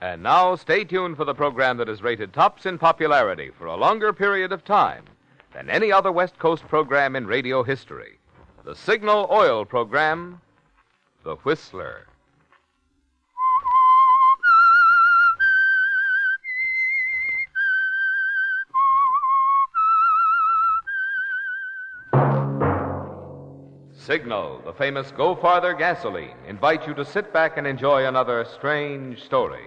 And now, stay tuned for the program that is rated tops in popularity for a longer period of time than any other West Coast program in radio history. The Signal Oil program, The Whistler. Signal, the famous Go Farther gasoline, invite you to sit back and enjoy another strange story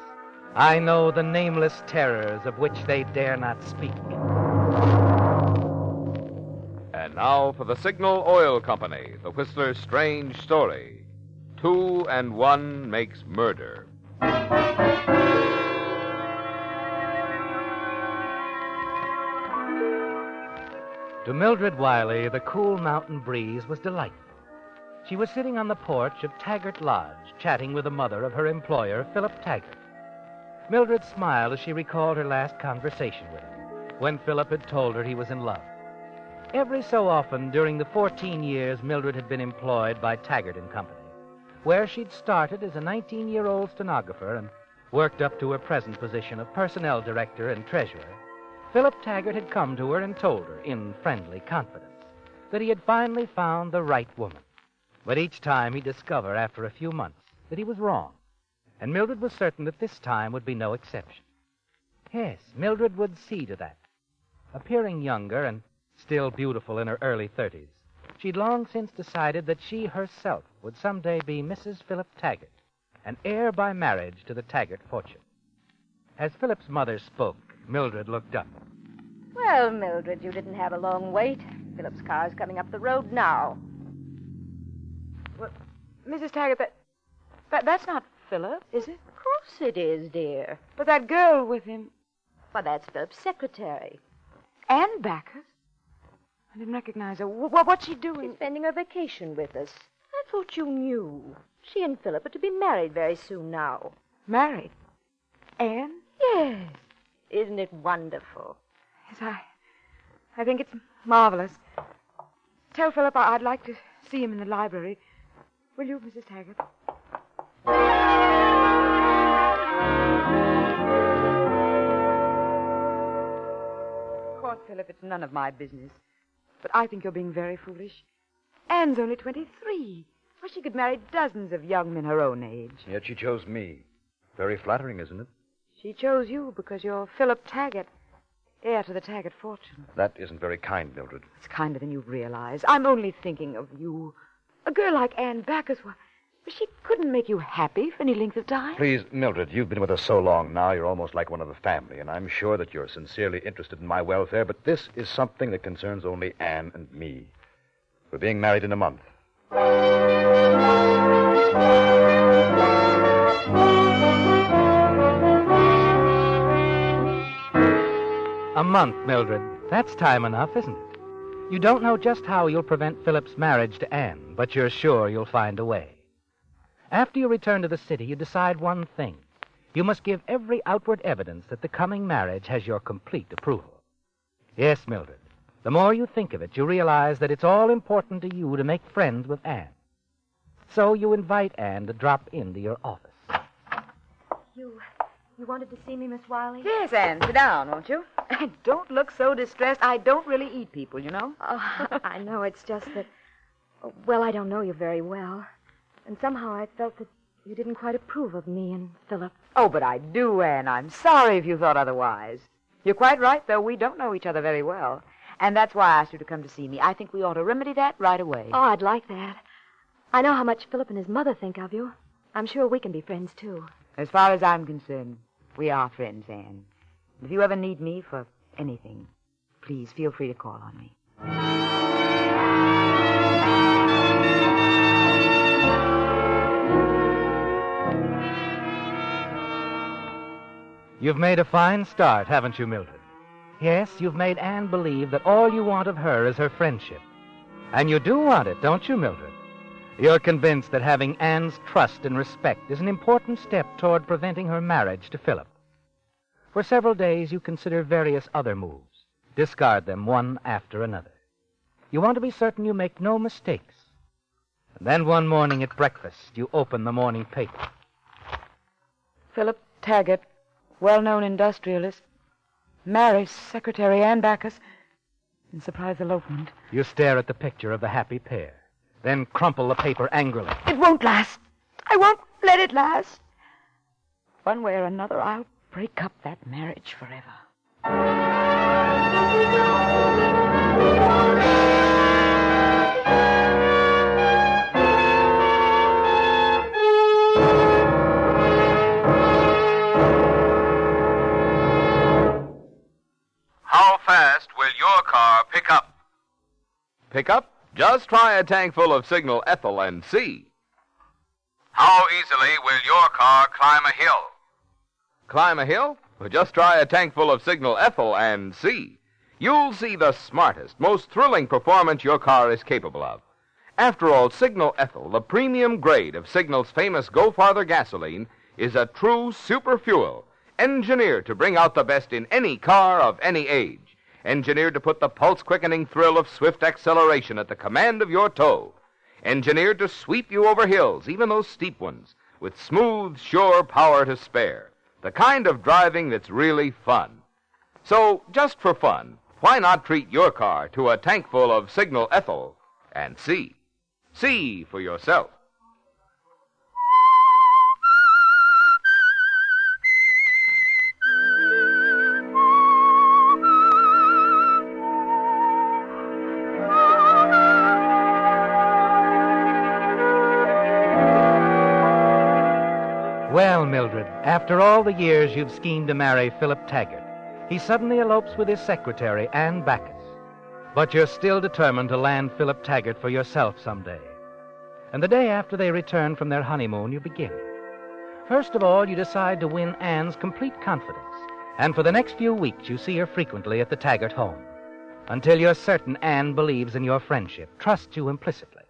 I know the nameless terrors of which they dare not speak. And now for the Signal Oil Company, The Whistler's strange story. Two and one makes murder. To Mildred Wiley, the cool mountain breeze was delightful. She was sitting on the porch of Taggart Lodge, chatting with the mother of her employer, Philip Taggart. Mildred smiled as she recalled her last conversation with him, when Philip had told her he was in love. Every so often during the 14 years Mildred had been employed by Taggart and Company, where she'd started as a 19 year old stenographer and worked up to her present position of personnel director and treasurer, Philip Taggart had come to her and told her, in friendly confidence, that he had finally found the right woman. But each time he'd discover, after a few months, that he was wrong, and Mildred was certain that this time would be no exception. Yes, Mildred would see to that. Appearing younger and still beautiful in her early thirties, she'd long since decided that she herself would someday be Mrs. Philip Taggart, an heir by marriage to the Taggart fortune. As Philip's mother spoke, Mildred looked up. Well, Mildred, you didn't have a long wait. Philip's car's coming up the road now. Well, Mrs. Taggart, that, that that's not Philip, is it? Of course it is, dear. But that girl with him, Why, that's Philip's secretary. Anne Backus. I didn't recognize her. What, what's she doing? She's spending her vacation with us. I thought you knew. She and Philip are to be married very soon now. Married. Anne? Yes. Isn't it wonderful? Yes, I, I think it's marvelous. Tell Philip I'd like to see him in the library. Will you, Mrs. Taggart? Course, Philip, it's none of my business. But I think you're being very foolish. Anne's only 23. Well, she could marry dozens of young men her own age. Yet she chose me. Very flattering, isn't it? She chose you because you're Philip Taggart, heir to the Taggart fortune. That isn't very kind, Mildred. It's kinder than you realize. I'm only thinking of you. A girl like Anne Backus, why, she couldn't make you happy for any length of time. Please, Mildred, you've been with us so long now, you're almost like one of the family, and I'm sure that you're sincerely interested in my welfare, but this is something that concerns only Anne and me. We're being married in a month. A month, Mildred. That's time enough, isn't it? You don't know just how you'll prevent Philip's marriage to Anne, but you're sure you'll find a way. After you return to the city, you decide one thing. You must give every outward evidence that the coming marriage has your complete approval. Yes, Mildred. The more you think of it, you realize that it's all important to you to make friends with Anne. So you invite Anne to drop into your office. You you wanted to see me, Miss Wiley? Yes, Anne, sit down, won't you? And don't look so distressed. I don't really eat people, you know. Oh, I know. It's just that. Well, I don't know you very well. And somehow I felt that you didn't quite approve of me and Philip. Oh, but I do, Anne. I'm sorry if you thought otherwise. You're quite right, though. We don't know each other very well. And that's why I asked you to come to see me. I think we ought to remedy that right away. Oh, I'd like that. I know how much Philip and his mother think of you. I'm sure we can be friends, too. As far as I'm concerned, we are friends, Anne. If you ever need me for anything, please feel free to call on me. You've made a fine start, haven't you, Mildred? Yes, you've made Anne believe that all you want of her is her friendship. And you do want it, don't you, Mildred? You're convinced that having Anne's trust and respect is an important step toward preventing her marriage to Philip. For several days, you consider various other moves, discard them one after another. You want to be certain you make no mistakes. And then one morning at breakfast, you open the morning paper. Philip Taggart, well known industrialist, marries Secretary Ann Backus in surprise elopement. You stare at the picture of the happy pair, then crumple the paper angrily. It won't last. I won't let it last. One way or another, I'll break up that marriage forever. Pick up? Pick up? Just try a tank full of Signal Ethyl and see. How easily will your car climb a hill? Climb a hill? Well, just try a tank full of Signal Ethyl and see. You'll see the smartest, most thrilling performance your car is capable of. After all, Signal Ethyl, the premium grade of Signal's famous Go Farther gasoline, is a true super fuel, engineered to bring out the best in any car of any age, engineered to put the pulse quickening thrill of swift acceleration at the command of your toe, engineered to sweep you over hills, even those steep ones, with smooth, sure power to spare. The kind of driving that's really fun. So, just for fun, why not treat your car to a tank full of Signal Ethyl and see? See for yourself. Mildred, after all the years you've schemed to marry Philip Taggart, he suddenly elopes with his secretary, Anne Backus. But you're still determined to land Philip Taggart for yourself someday. And the day after they return from their honeymoon, you begin. First of all, you decide to win Anne's complete confidence. And for the next few weeks, you see her frequently at the Taggart home. Until you're certain Anne believes in your friendship, trusts you implicitly.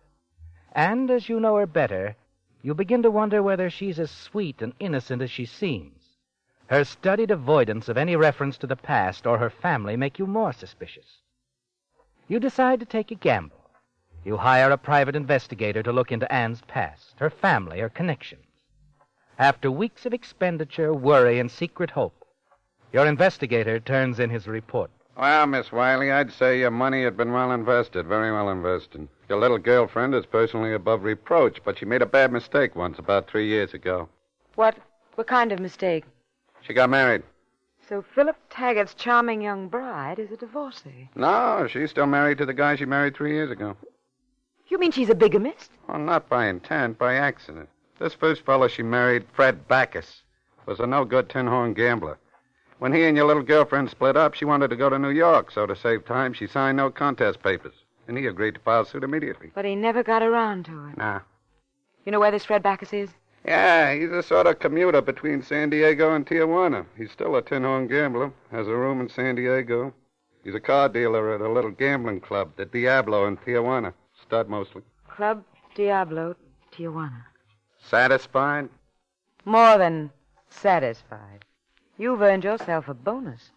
And as you know her better, you begin to wonder whether she's as sweet and innocent as she seems. Her studied avoidance of any reference to the past or her family make you more suspicious. You decide to take a gamble. You hire a private investigator to look into Anne's past, her family, her connections. After weeks of expenditure, worry, and secret hope, your investigator turns in his report. Well, Miss Wiley, I'd say your money had been well invested, very well invested. Your little girlfriend is personally above reproach, but she made a bad mistake once about three years ago. What what kind of mistake? She got married. So Philip Taggart's charming young bride is a divorcee. No, she's still married to the guy she married three years ago. You mean she's a bigamist? Well, not by intent, by accident. This first fellow she married, Fred Backus, was a no good tin horn gambler. When he and your little girlfriend split up, she wanted to go to New York, so to save time, she signed no contest papers. And he agreed to file suit immediately. But he never got around to it. Nah. You know where this Fred Backus is? Yeah, he's a sort of commuter between San Diego and Tijuana. He's still a tin horn gambler, has a room in San Diego. He's a car dealer at a little gambling club, the Diablo in Tijuana. Stud mostly. Club Diablo, Tijuana. Satisfied? More than satisfied. You've earned yourself a bonus.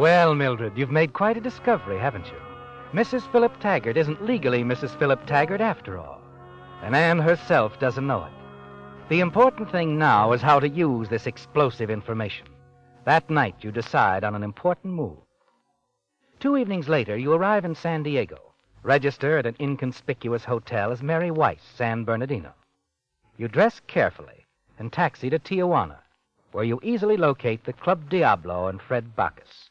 Well, Mildred, you've made quite a discovery, haven't you? Mrs. Philip Taggart isn't legally Mrs. Philip Taggart after all. And Anne herself doesn't know it. The important thing now is how to use this explosive information. That night, you decide on an important move. Two evenings later, you arrive in San Diego, register at an inconspicuous hotel as Mary Weiss, San Bernardino. You dress carefully and taxi to Tijuana, where you easily locate the Club Diablo and Fred Backus.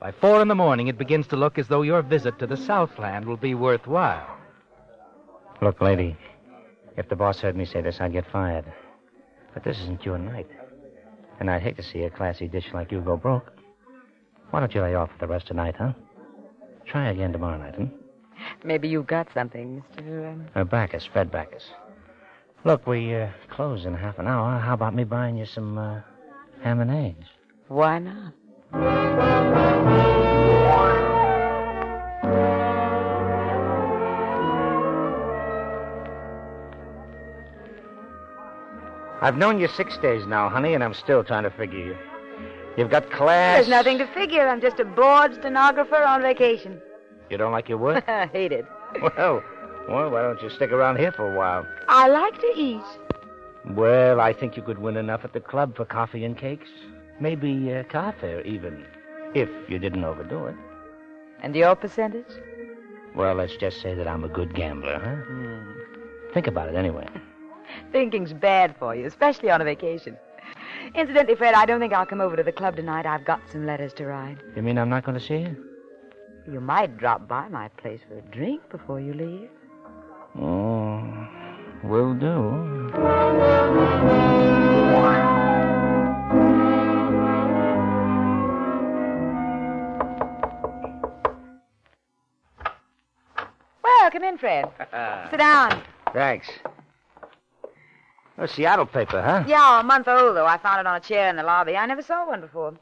By four in the morning, it begins to look as though your visit to the Southland will be worthwhile. Look, lady, if the boss heard me say this, I'd get fired. But this isn't your night. And I'd hate to see a classy dish like you go broke. Why don't you lay off for the rest of the night, huh? Try again tomorrow night, hmm? Maybe you've got something, Mr. Um... Uh, Backus, Fred Backus. Look, we uh, close in half an hour. How about me buying you some uh, ham and eggs? Why not? I've known you six days now, honey, and I'm still trying to figure you. You've got class. There's nothing to figure. I'm just a bored stenographer on vacation. You don't like your work? I hate it. well, well, why don't you stick around here for a while? I like to eat. Well, I think you could win enough at the club for coffee and cakes. Maybe uh, car fare, even, if you didn't overdo it. And your percentage? Well, let's just say that I'm a good gambler, huh? Hmm. Think about it anyway. Thinking's bad for you, especially on a vacation. Incidentally, Fred, I don't think I'll come over to the club tonight. I've got some letters to write. You mean I'm not going to see you? You might drop by my place for a drink before you leave. Oh, will do. Well, come in, Fred. Sit down. Thanks. A Seattle paper, huh? Yeah, a month old, though. I found it on a chair in the lobby. I never saw one before.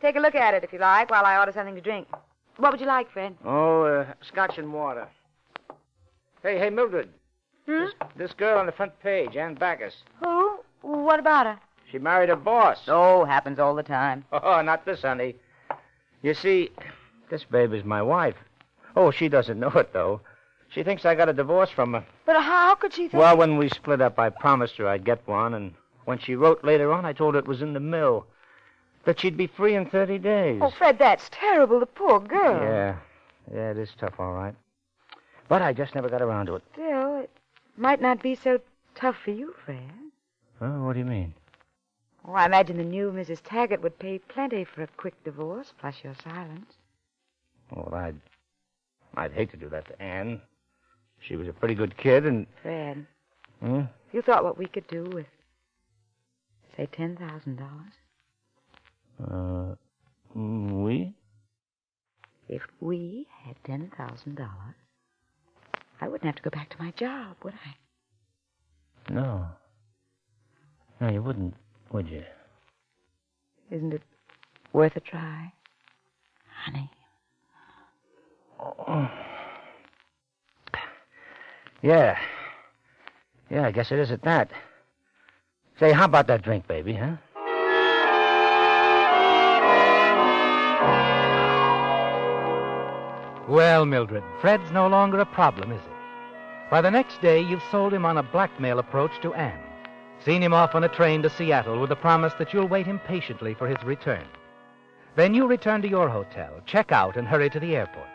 Take a look at it if you like while I order something to drink. What would you like, Fred? Oh, uh, scotch and water. Hey, hey, Mildred. Hmm? This, this girl on the front page, Ann Backus. Who? What about her? She married her boss. Oh, happens all the time. Oh, not this, honey. You see, this babe is my wife. Oh, she doesn't know it, though. She thinks I got a divorce from her. But how could she think? Well, when we split up, I promised her I'd get one, and when she wrote later on, I told her it was in the mill. That she'd be free in 30 days. Oh, Fred, that's terrible. The poor girl. Yeah. Yeah, it is tough, all right. But I just never got around to it. Still, it might not be so tough for you, Fred. Oh, what do you mean? Oh, I imagine the new Mrs. Taggart would pay plenty for a quick divorce, plus your silence. Well, I'd, I'd hate to do that to Anne. She was a pretty good kid, and. Fred, Hmm? you thought what we could do with, say, $10,000? Uh, we? If we had $10,000, I wouldn't have to go back to my job, would I? No. No, you wouldn't, would you? Isn't it worth a try? Honey. Oh. Yeah. Yeah, I guess it is at that. Say, how about that drink, baby, huh? Well, Mildred, Fred's no longer a problem, is he? By the next day, you've sold him on a blackmail approach to Anne. Seen him off on a train to Seattle with the promise that you'll wait impatiently for his return. Then you return to your hotel, check out, and hurry to the airport.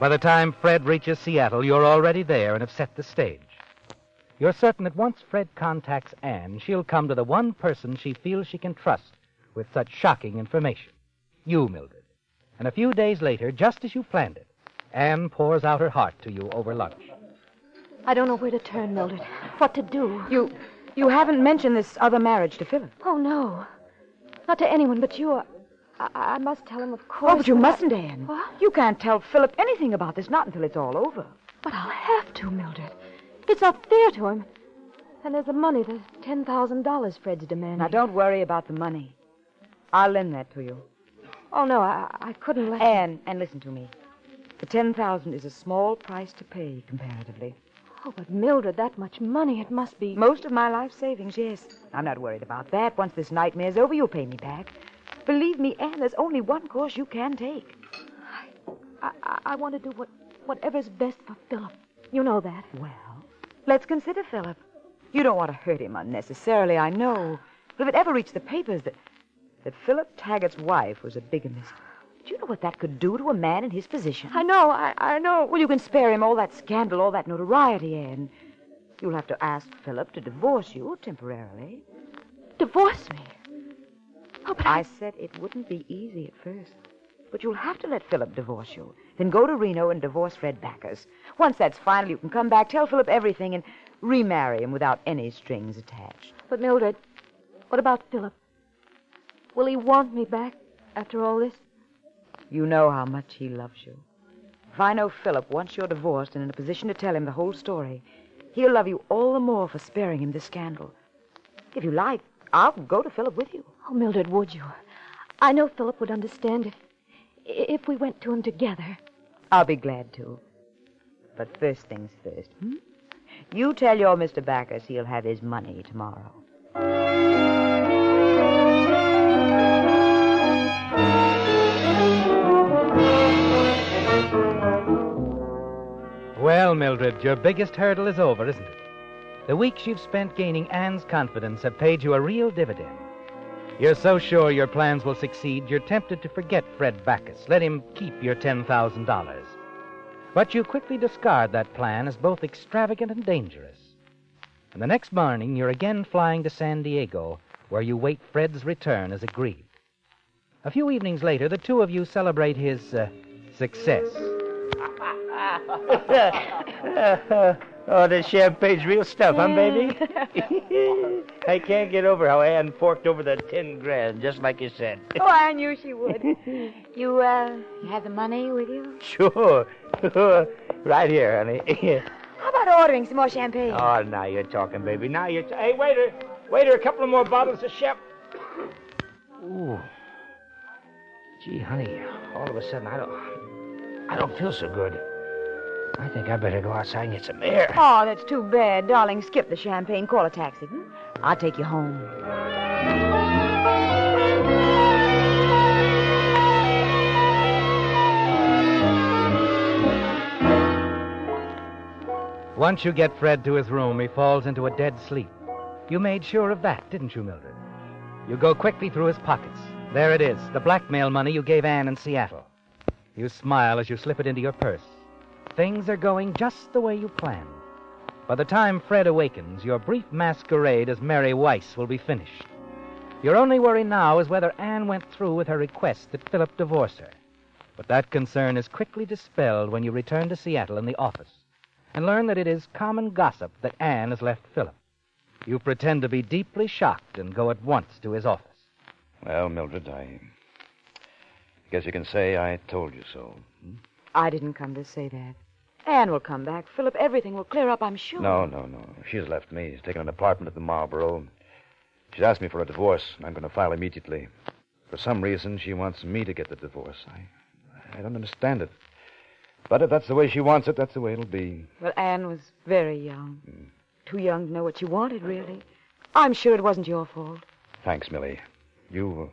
By the time Fred reaches Seattle, you're already there and have set the stage. You're certain that once Fred contacts Anne, she'll come to the one person she feels she can trust with such shocking information you, Mildred. And a few days later, just as you planned it, Anne pours out her heart to you over lunch. I don't know where to turn, Mildred. What to do. You, you haven't mentioned this other marriage to Philip. Oh, no. Not to anyone but you. I, I must tell him, of course. Oh, but you I- mustn't, Anne. What? You can't tell Philip anything about this, not until it's all over. But I'll have to, Mildred. It's not fair to him. And there's the money, the $10,000 Fred's demanding. Now, don't worry about the money. I'll lend that to you. Oh, no, I, I couldn't let Anne, and listen to me. The 10000 is a small price to pay, comparatively. Oh, but Mildred, that much money, it must be. Most of my life savings, yes. I'm not worried about that. Once this nightmare's over, you'll pay me back. Believe me, Anne, there's only one course you can take. I, I, I want to do what, whatever's best for Philip. You know that. Well, let's consider Philip. You don't want to hurt him unnecessarily, I know. But if it ever reached the papers that, that Philip Taggart's wife was a bigamist, do you know what that could do to a man in his position? I know, I, I know. Well, you can spare him all that scandal, all that notoriety, Anne. You'll have to ask Philip to divorce you temporarily. Divorce me. Oh, but I said it wouldn't be easy at first. But you'll have to let Philip divorce you. Then go to Reno and divorce Fred Backus. Once that's final, you can come back, tell Philip everything, and remarry him without any strings attached. But Mildred, what about Philip? Will he want me back after all this? You know how much he loves you. If I know Philip, once you're divorced and in a position to tell him the whole story, he'll love you all the more for sparing him this scandal. If you like, I'll go to Philip with you. Oh, Mildred, would you? I know Philip would understand if if we went to him together. I'll be glad to. But first things first, hmm? You tell your Mr. Backus he'll have his money tomorrow. Well, Mildred, your biggest hurdle is over, isn't it? The weeks you've spent gaining Anne's confidence have paid you a real dividend. You're so sure your plans will succeed, you're tempted to forget Fred Backus. Let him keep your $10,000. But you quickly discard that plan as both extravagant and dangerous. And the next morning, you're again flying to San Diego, where you wait Fred's return as agreed. A few evenings later, the two of you celebrate his uh, success. oh, this champagne's real stuff, huh, baby? I can't get over how Ann forked over the ten grand, just like you said. Oh, I knew she would. you, uh, you have the money with you? Sure. right here, honey. How about ordering some more champagne? oh, now you're talking, baby. Now you're. T- hey, waiter, waiter, a couple of more bottles of Shep. Ooh. Gee, honey, all of a sudden I don't, I don't feel so good. I think I better go outside and get some air. Oh, that's too bad. Darling, skip the champagne. Call a taxi. Hmm? I'll take you home. Once you get Fred to his room, he falls into a dead sleep. You made sure of that, didn't you, Mildred? You go quickly through his pockets. There it is, the blackmail money you gave Anne in Seattle. You smile as you slip it into your purse. Things are going just the way you planned. By the time Fred awakens, your brief masquerade as Mary Weiss will be finished. Your only worry now is whether Anne went through with her request that Philip divorce her. But that concern is quickly dispelled when you return to Seattle in the office and learn that it is common gossip that Anne has left Philip. You pretend to be deeply shocked and go at once to his office. Well, Mildred, I guess you can say I told you so. Hmm? I didn't come to say that. Anne will come back. Philip, everything will clear up, I'm sure. No, no, no. She's left me. She's taken an apartment at the Marlborough. She's asked me for a divorce, and I'm going to file immediately. For some reason, she wants me to get the divorce. I, I don't understand it. But if that's the way she wants it, that's the way it'll be. Well, Anne was very young. Hmm. Too young to know what she wanted, really. I'm sure it wasn't your fault. Thanks, Millie. You,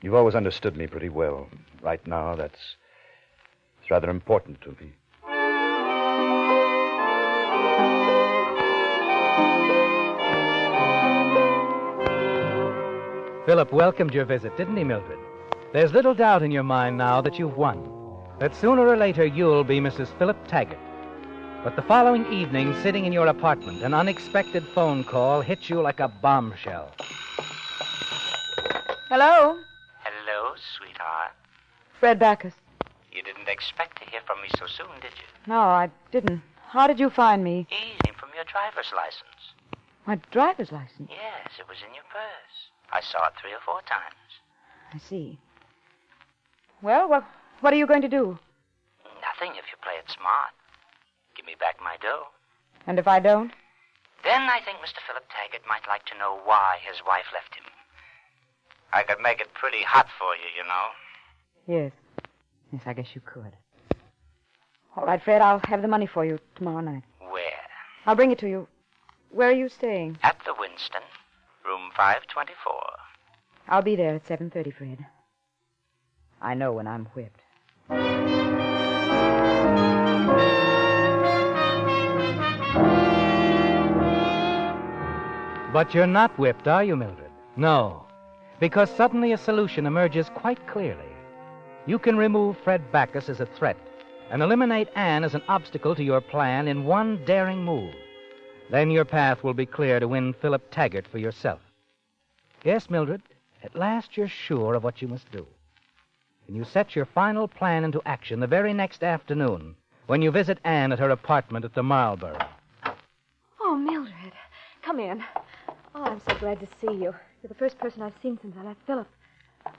you've always understood me pretty well. Right now, that's, it's rather important to me. Philip welcomed your visit, didn't he, Mildred? There's little doubt in your mind now that you've won. That sooner or later you'll be Mrs. Philip Taggart. But the following evening, sitting in your apartment, an unexpected phone call hit you like a bombshell. Hello? Hello, sweetheart. Fred Backus. You didn't expect to hear from me so soon, did you? No, I didn't. How did you find me? Easy from your driver's license. My driver's license. Yes, it was in your purse. I saw it three or four times. I see. Well, what, what are you going to do? Nothing if you play it smart. Give me back my dough. And if I don't? Then I think Mr. Philip Taggart might like to know why his wife left him. I could make it pretty hot for you, you know. Yes. Yes, I guess you could. All right, Fred, I'll have the money for you tomorrow night. Where? I'll bring it to you. Where are you staying? At the Winston, room 524. I'll be there at 7.30, Fred. I know when I'm whipped. But you're not whipped, are you, Mildred? No. Because suddenly a solution emerges quite clearly. You can remove Fred Backus as a threat and eliminate Anne as an obstacle to your plan in one daring move. Then your path will be clear to win Philip Taggart for yourself. Yes, Mildred, at last you're sure of what you must do. And you set your final plan into action the very next afternoon when you visit Anne at her apartment at the Marlborough. Oh, Mildred, come in. Oh, I'm so glad to see you. You're the first person I've seen since I left Philip.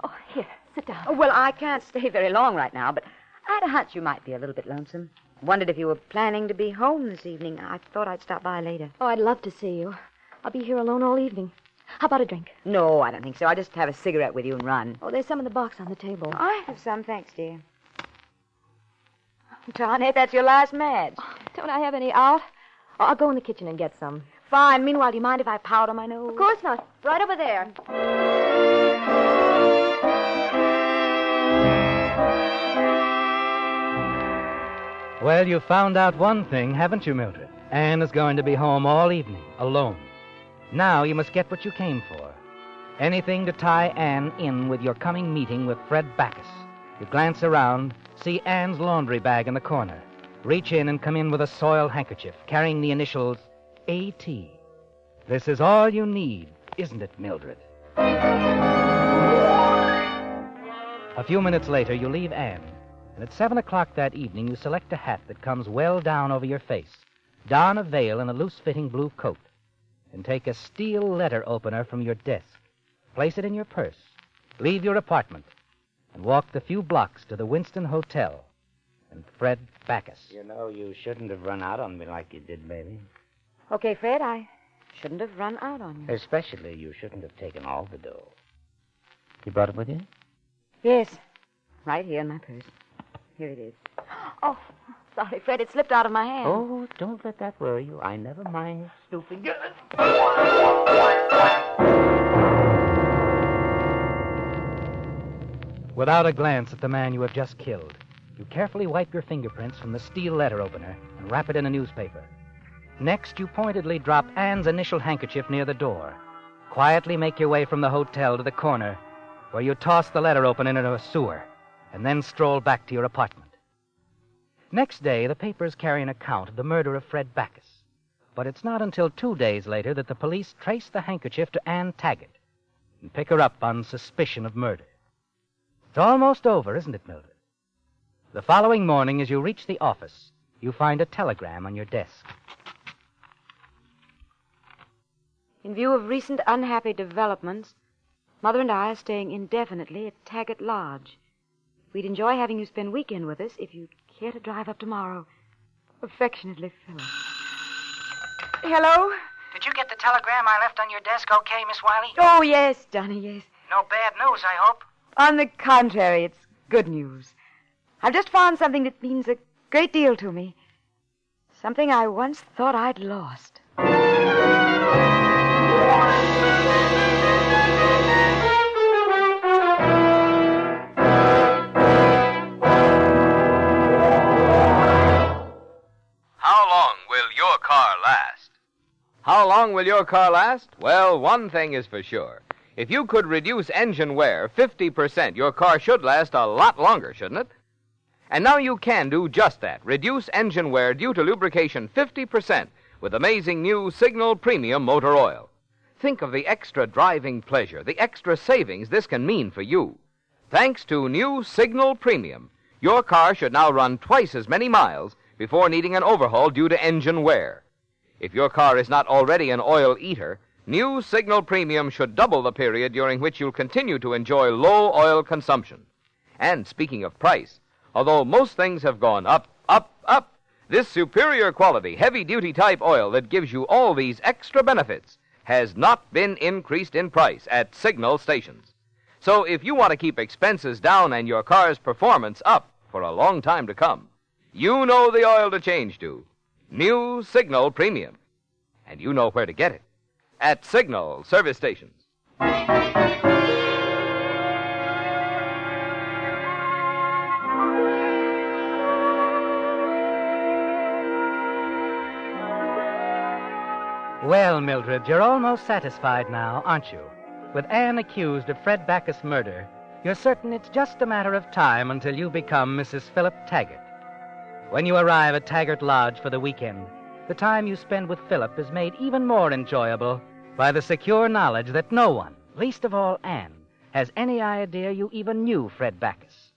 Oh, here, sit down. Oh, well, I can't stay very long right now, but I had a hunch you might be a little bit lonesome. Wondered if you were planning to be home this evening. I thought I'd stop by later. Oh, I'd love to see you. I'll be here alone all evening. How about a drink? No, I don't think so. I'll just have a cigarette with you and run. Oh, there's some in the box on the table. I have some, thanks, dear. Darn it, that's your last match. Oh, don't I have any out? Oh, I'll go in the kitchen and get some. Fine. Meanwhile, do you mind if I powder my nose? Of course not. Right over there. Well, you've found out one thing, haven't you, Mildred? Anne is going to be home all evening, alone. Now you must get what you came for. Anything to tie Anne in with your coming meeting with Fred Backus. You glance around, see Anne's laundry bag in the corner. Reach in and come in with a soiled handkerchief carrying the initials A.T. This is all you need, isn't it, Mildred? A few minutes later, you leave Anne, and at seven o'clock that evening, you select a hat that comes well down over your face, don a veil and a loose fitting blue coat, and take a steel letter opener from your desk, place it in your purse, leave your apartment, and walk the few blocks to the Winston Hotel and Fred Backus. You know, you shouldn't have run out on me like you did, baby. Okay, Fred, I shouldn't have run out on you. Especially, you shouldn't have taken all the dough. You brought it with you? Yes, right here in my purse. Here it is. Oh, sorry, Fred, it slipped out of my hand. Oh, don't let that worry you. I never mind stooping. Without a glance at the man you have just killed, you carefully wipe your fingerprints from the steel letter opener and wrap it in a newspaper. Next, you pointedly drop Anne's initial handkerchief near the door. Quietly make your way from the hotel to the corner, where you toss the letter opener into a sewer, and then stroll back to your apartment. Next day, the papers carry an account of the murder of Fred Backus. But it's not until two days later that the police trace the handkerchief to Anne Taggart and pick her up on suspicion of murder. It's almost over, isn't it, Mildred? The following morning, as you reach the office, you find a telegram on your desk. In view of recent unhappy developments, Mother and I are staying indefinitely at Taggart Lodge. We'd enjoy having you spend weekend with us if you'd care to drive up tomorrow. Affectionately, Philip. Hello? Did you get the telegram I left on your desk okay, Miss Wiley? Oh, yes, Johnny, yes. No bad news, I hope. On the contrary, it's good news. I've just found something that means a great deal to me. Something I once thought I'd lost. How long will your car last? Well, one thing is for sure. If you could reduce engine wear 50%, your car should last a lot longer, shouldn't it? And now you can do just that. Reduce engine wear due to lubrication 50% with amazing new Signal Premium Motor Oil. Think of the extra driving pleasure, the extra savings this can mean for you. Thanks to new Signal Premium, your car should now run twice as many miles before needing an overhaul due to engine wear. If your car is not already an oil eater, new Signal Premium should double the period during which you'll continue to enjoy low oil consumption. And speaking of price, although most things have gone up, up, up, this superior quality, heavy duty type oil that gives you all these extra benefits has not been increased in price at Signal stations. So if you want to keep expenses down and your car's performance up for a long time to come, you know the oil to change to. New Signal Premium. And you know where to get it. At Signal service stations. Well, Mildred, you're almost satisfied now, aren't you? With Anne accused of Fred Backus' murder, you're certain it's just a matter of time until you become Mrs. Philip Taggart. When you arrive at Taggart Lodge for the weekend, the time you spend with Philip is made even more enjoyable by the secure knowledge that no one, least of all Anne, has any idea you even knew Fred Backus.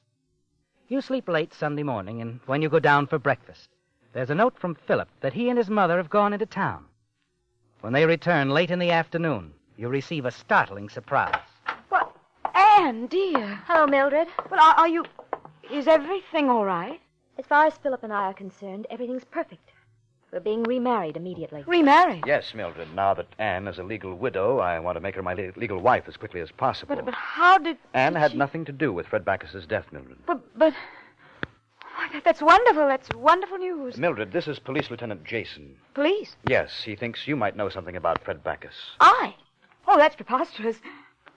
You sleep late Sunday morning, and when you go down for breakfast, there's a note from Philip that he and his mother have gone into town. When they return late in the afternoon, you receive a startling surprise. What? Anne, dear. Hello, Mildred. Well, are, are you. is everything all right? As far as Philip and I are concerned, everything's perfect. We're being remarried immediately. Remarried? Yes, Mildred. Now that Anne is a legal widow, I want to make her my le- legal wife as quickly as possible. But, but how did. Anne did had she- nothing to do with Fred Backus's death, Mildred. But. but oh why, that's wonderful. That's wonderful news. Mildred, this is Police Lieutenant Jason. Police? Yes, he thinks you might know something about Fred Backus. I? Oh, that's preposterous.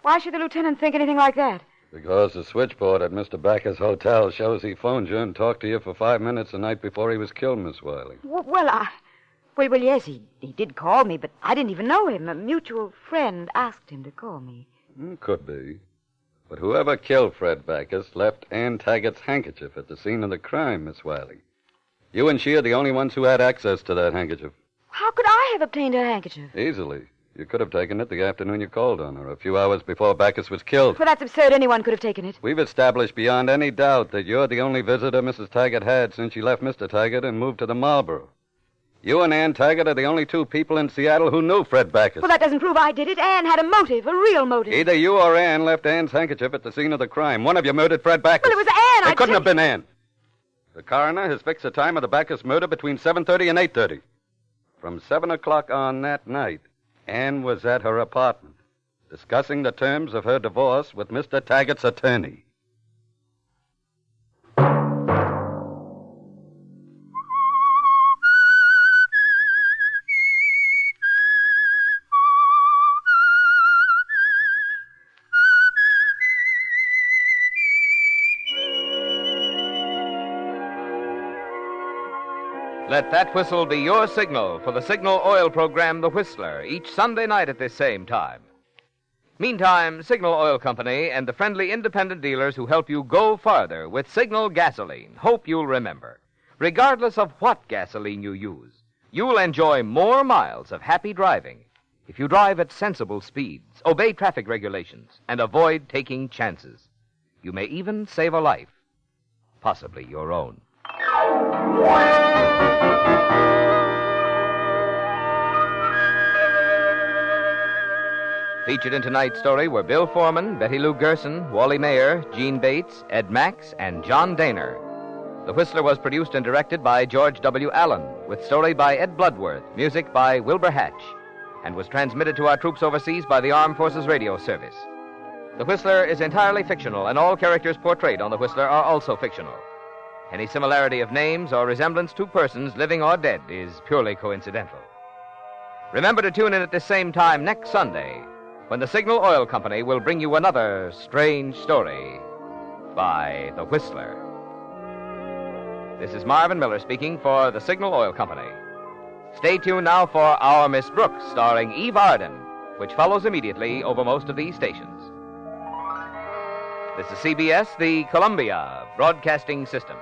Why should the lieutenant think anything like that? Because the switchboard at Mr. Backer's hotel shows he phoned you and talked to you for five minutes the night before he was killed, Miss Wiley. W- well, I. Well, well, yes, he, he did call me, but I didn't even know him. A mutual friend asked him to call me. Hmm, Could be. But whoever killed Fred Backus left Ann Taggart's handkerchief at the scene of the crime, Miss Wiley. You and she are the only ones who had access to that handkerchief. How could I have obtained her handkerchief? Easily. You could have taken it the afternoon you called on her, a few hours before Backus was killed. Well, that's absurd. Anyone could have taken it. We've established beyond any doubt that you're the only visitor Mrs. Taggart had since she left Mr. Taggart and moved to the Marlboro. You and Ann Taggart are the only two people in Seattle who knew Fred Backus. Well, that doesn't prove I did it. Anne had a motive, a real motive. Either you or Ann left Ann's handkerchief at the scene of the crime. One of you murdered Fred Backus. Well, it was Ann. I couldn't tell have been Ann. The coroner has fixed the time of the Backus murder between 7.30 and 8.30. From 7 o'clock on that night, Ann was at her apartment, discussing the terms of her divorce with Mr. Taggart's attorney. Let that whistle be your signal for the Signal Oil program, The Whistler, each Sunday night at this same time. Meantime, Signal Oil Company and the friendly independent dealers who help you go farther with Signal gasoline hope you'll remember. Regardless of what gasoline you use, you'll enjoy more miles of happy driving if you drive at sensible speeds, obey traffic regulations, and avoid taking chances. You may even save a life, possibly your own. Featured in tonight's story were Bill Forman, Betty Lou Gerson, Wally Maher, Jeanne Bates, Ed Max, and John Dehner. The Whistler was produced and directed by George W. Allen, with story by Ed Bloodworth, music by Wilbur Hatch, and was transmitted to our troops overseas by the Armed Forces Radio Service. The Whistler is entirely fictional, and all characters portrayed on The Whistler are also fictional. Any similarity of names or resemblance to persons, living or dead, is purely coincidental. Remember to tune in at the same time next Sunday when the Signal Oil Company will bring you another strange story by The Whistler. This is Marvin Miller speaking for the Signal Oil Company. Stay tuned now for Our Miss Brooks, starring Eve Arden, which follows immediately over most of these stations. This is CBS, the Columbia Broadcasting System.